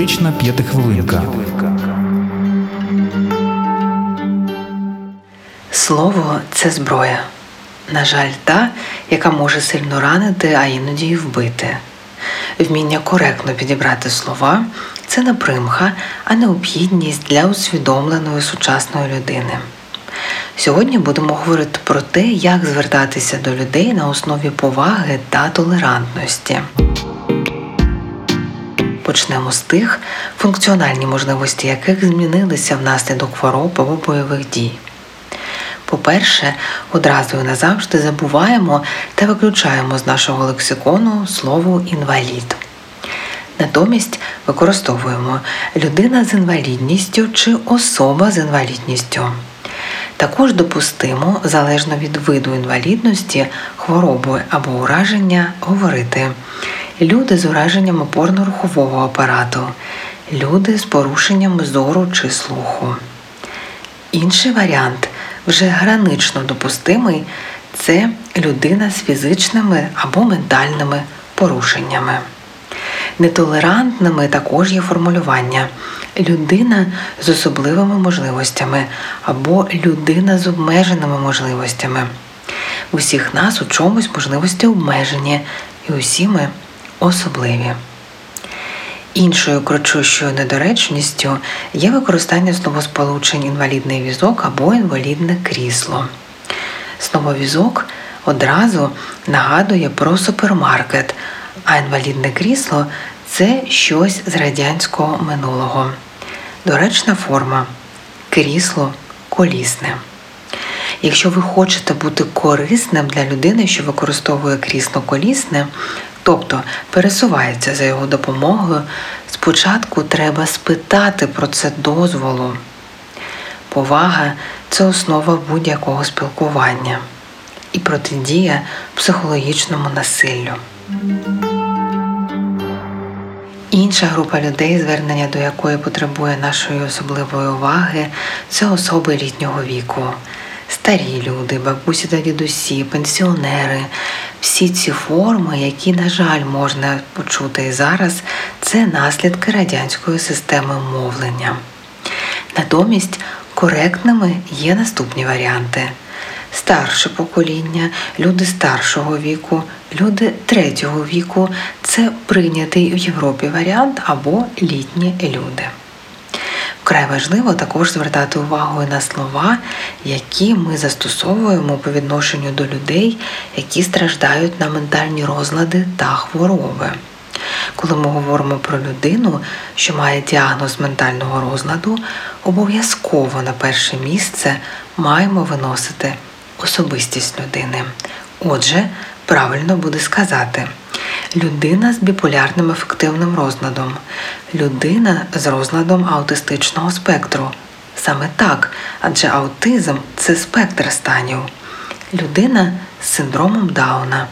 Психотерапевтична п'ятихвилинка. Слово це зброя. На жаль, та, яка може сильно ранити, а іноді й вбити. Вміння коректно підібрати слова це не примха, а необхідність для усвідомленої сучасної людини. Сьогодні будемо говорити про те, як звертатися до людей на основі поваги та толерантності. Почнемо з тих, функціональні можливості яких змінилися внаслідок хвороб або бойових дій. По-перше, одразу і назавжди забуваємо та виключаємо з нашого лексикону слово інвалід. Натомість використовуємо людина з інвалідністю чи особа з інвалідністю. Також допустимо, залежно від виду інвалідності, хвороби або ураження, говорити люди з ураженням опорно-рухового апарату, люди з порушенням зору чи слуху. Інший варіант вже гранично допустимий це людина з фізичними або ментальними порушеннями. Нетолерантними також є формулювання людина з особливими можливостями або людина з обмеженими можливостями. Усіх нас у чомусь можливості обмежені, і усі ми особливі. Іншою крочущою недоречністю є використання словосполучень інвалідний візок або інвалідне крісло. Слово візок одразу нагадує про супермаркет, а інвалідне крісло це щось з радянського минулого. Доречна форма крісло колісне. Якщо ви хочете бути корисним для людини, що використовує крісло колісне, тобто пересувається за його допомогою, спочатку треба спитати про це дозволу. Повага це основа будь-якого спілкування і протидія психологічному насиллю. Інша група людей, звернення до якої потребує нашої особливої уваги, це особи літнього віку, старі люди, бабусі та дідусі, пенсіонери. Всі ці форми, які, на жаль, можна почути і зараз, це наслідки радянської системи мовлення. Натомість коректними є наступні варіанти старше покоління, люди старшого віку, люди третього віку це прийнятий в Європі варіант або літні люди. Вкрай важливо також звертати увагу на слова, які ми застосовуємо по відношенню до людей, які страждають на ментальні розлади та хвороби. Коли ми говоримо про людину, що має діагноз ментального розладу, обов'язково на перше місце маємо виносити особистість людини. Отже, правильно буде сказати людина з біполярним ефективним розладом, людина з розладом аутистичного спектру. Саме так, адже аутизм це спектр станів, людина з синдромом Дауна,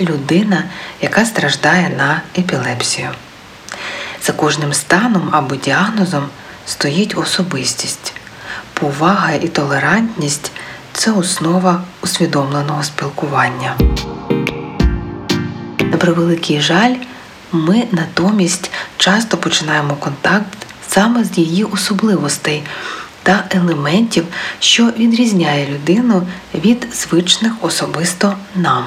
людина, яка страждає на епілепсію. За кожним станом або діагнозом стоїть особистість, повага і толерантність це основа усвідомленого спілкування. На превеликий жаль, ми натомість часто починаємо контакт саме з її особливостей та елементів, що відрізняє людину від звичних особисто нам.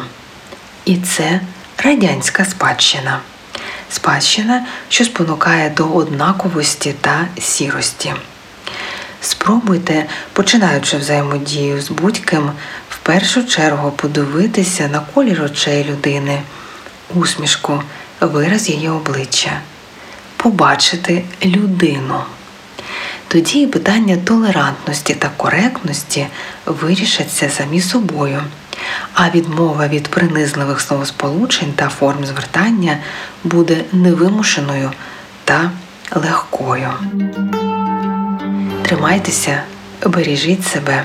І це радянська спадщина. Спадщина, що спонукає до однаковості та сірості. Спробуйте, починаючи взаємодію з будь-ким, в першу чергу подивитися на колір очей людини, усмішку, вираз її обличчя, побачити людину. Тоді і питання толерантності та коректності вирішаться самі собою, а відмова від принизливих словосполучень та форм звертання буде невимушеною та легкою. Тримайтеся, бережіть себе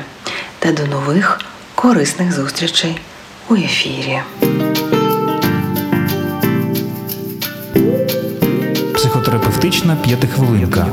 та до нових корисних зустрічей у ефірі. Психотерапевтична п'ятихвилинка.